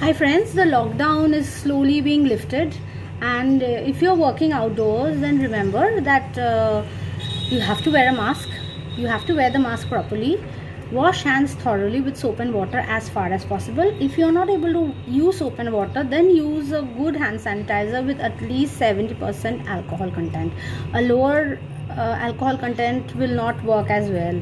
Hi, friends. The lockdown is slowly being lifted, and uh, if you're working outdoors, then remember that uh, you have to wear a mask. You have to wear the mask properly. Wash hands thoroughly with soap and water as far as possible. If you're not able to use soap and water, then use a good hand sanitizer with at least 70% alcohol content. A lower uh, alcohol content will not work as well.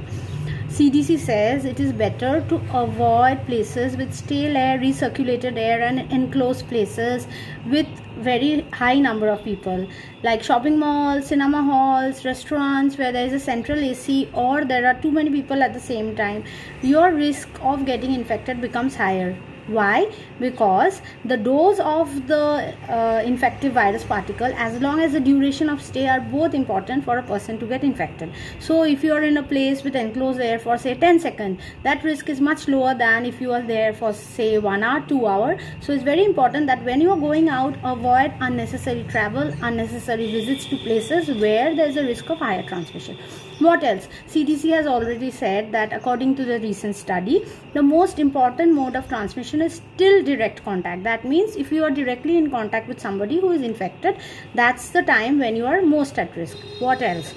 CDC says it is better to avoid places with stale air, recirculated air, and enclosed places with very high number of people, like shopping malls, cinema halls, restaurants where there is a central AC or there are too many people at the same time. Your risk of getting infected becomes higher why? Because the dose of the uh, infective virus particle as long as the duration of stay are both important for a person to get infected. So if you are in a place with enclosed air for say 10 seconds that risk is much lower than if you are there for say 1 hour 2 hour. So it's very important that when you are going out avoid unnecessary travel unnecessary visits to places where there is a risk of higher transmission. What else? Cdc has already said that according to the recent study the most important mode of transmission is still direct contact. That means if you are directly in contact with somebody who is infected that's the time when you are most at risk. What else?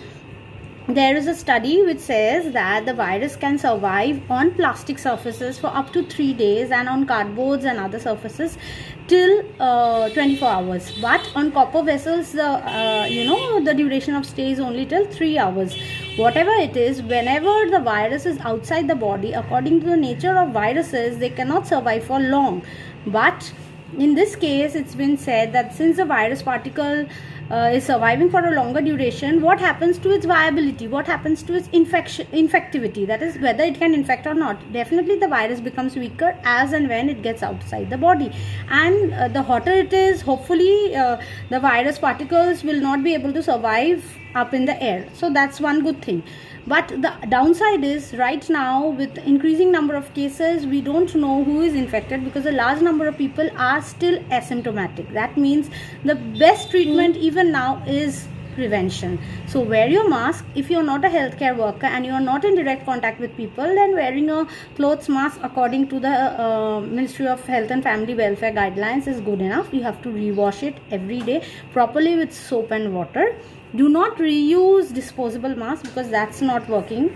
There is a study which says that the virus can survive on plastic surfaces for up to three days and on cardboards and other surfaces till uh, 24 hours. But on copper vessels the uh, you know the duration of stay is only till three hours whatever it is whenever the virus is outside the body according to the nature of viruses they cannot survive for long. But in this case it's been said that since the virus particle uh, is surviving for a longer duration what happens to its viability? What happens to its infection infectivity? That is whether it can infect or not. Definitely the virus becomes weaker as and when it gets outside the body. And uh, the hotter it is hopefully uh, the virus particles will not be able to survive up in the air. So that's one good thing. But the downside is right now with increasing number of cases we don't know who is infected because a large number of people are still asymptomatic. That means the best treatment even now is prevention. So wear your mask. If you're not a healthcare worker and you're not in direct contact with people then wearing a clothes mask according to the uh, ministry of health and family welfare guidelines is good enough. You have to rewash it every day properly with soap and water. Do not reuse disposable masks because that's not working.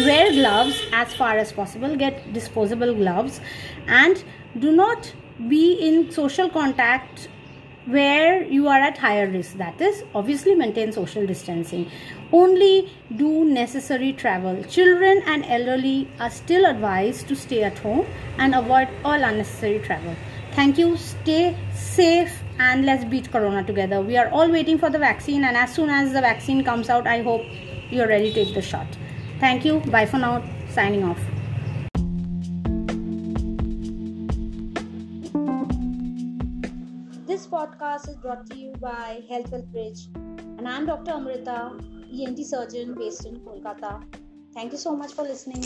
Wear gloves as far as possible. Get disposable gloves. And do not be in social contact where you are at higher risk. That is obviously maintain social distancing. Only do necessary travel. Children and elderly are still advised to stay at home and avoid all unnecessary travel. Thank you. Stay safe and let's beat corona together. We are all waiting for the vaccine and as soon as the vaccine comes out i hope you're ready to take the shot. Thank you. Bye for now. Signing off this podcast is brought to you by health bridge. And i'm dr amrita ent surgeon based in kolkata. Thank you so much for listening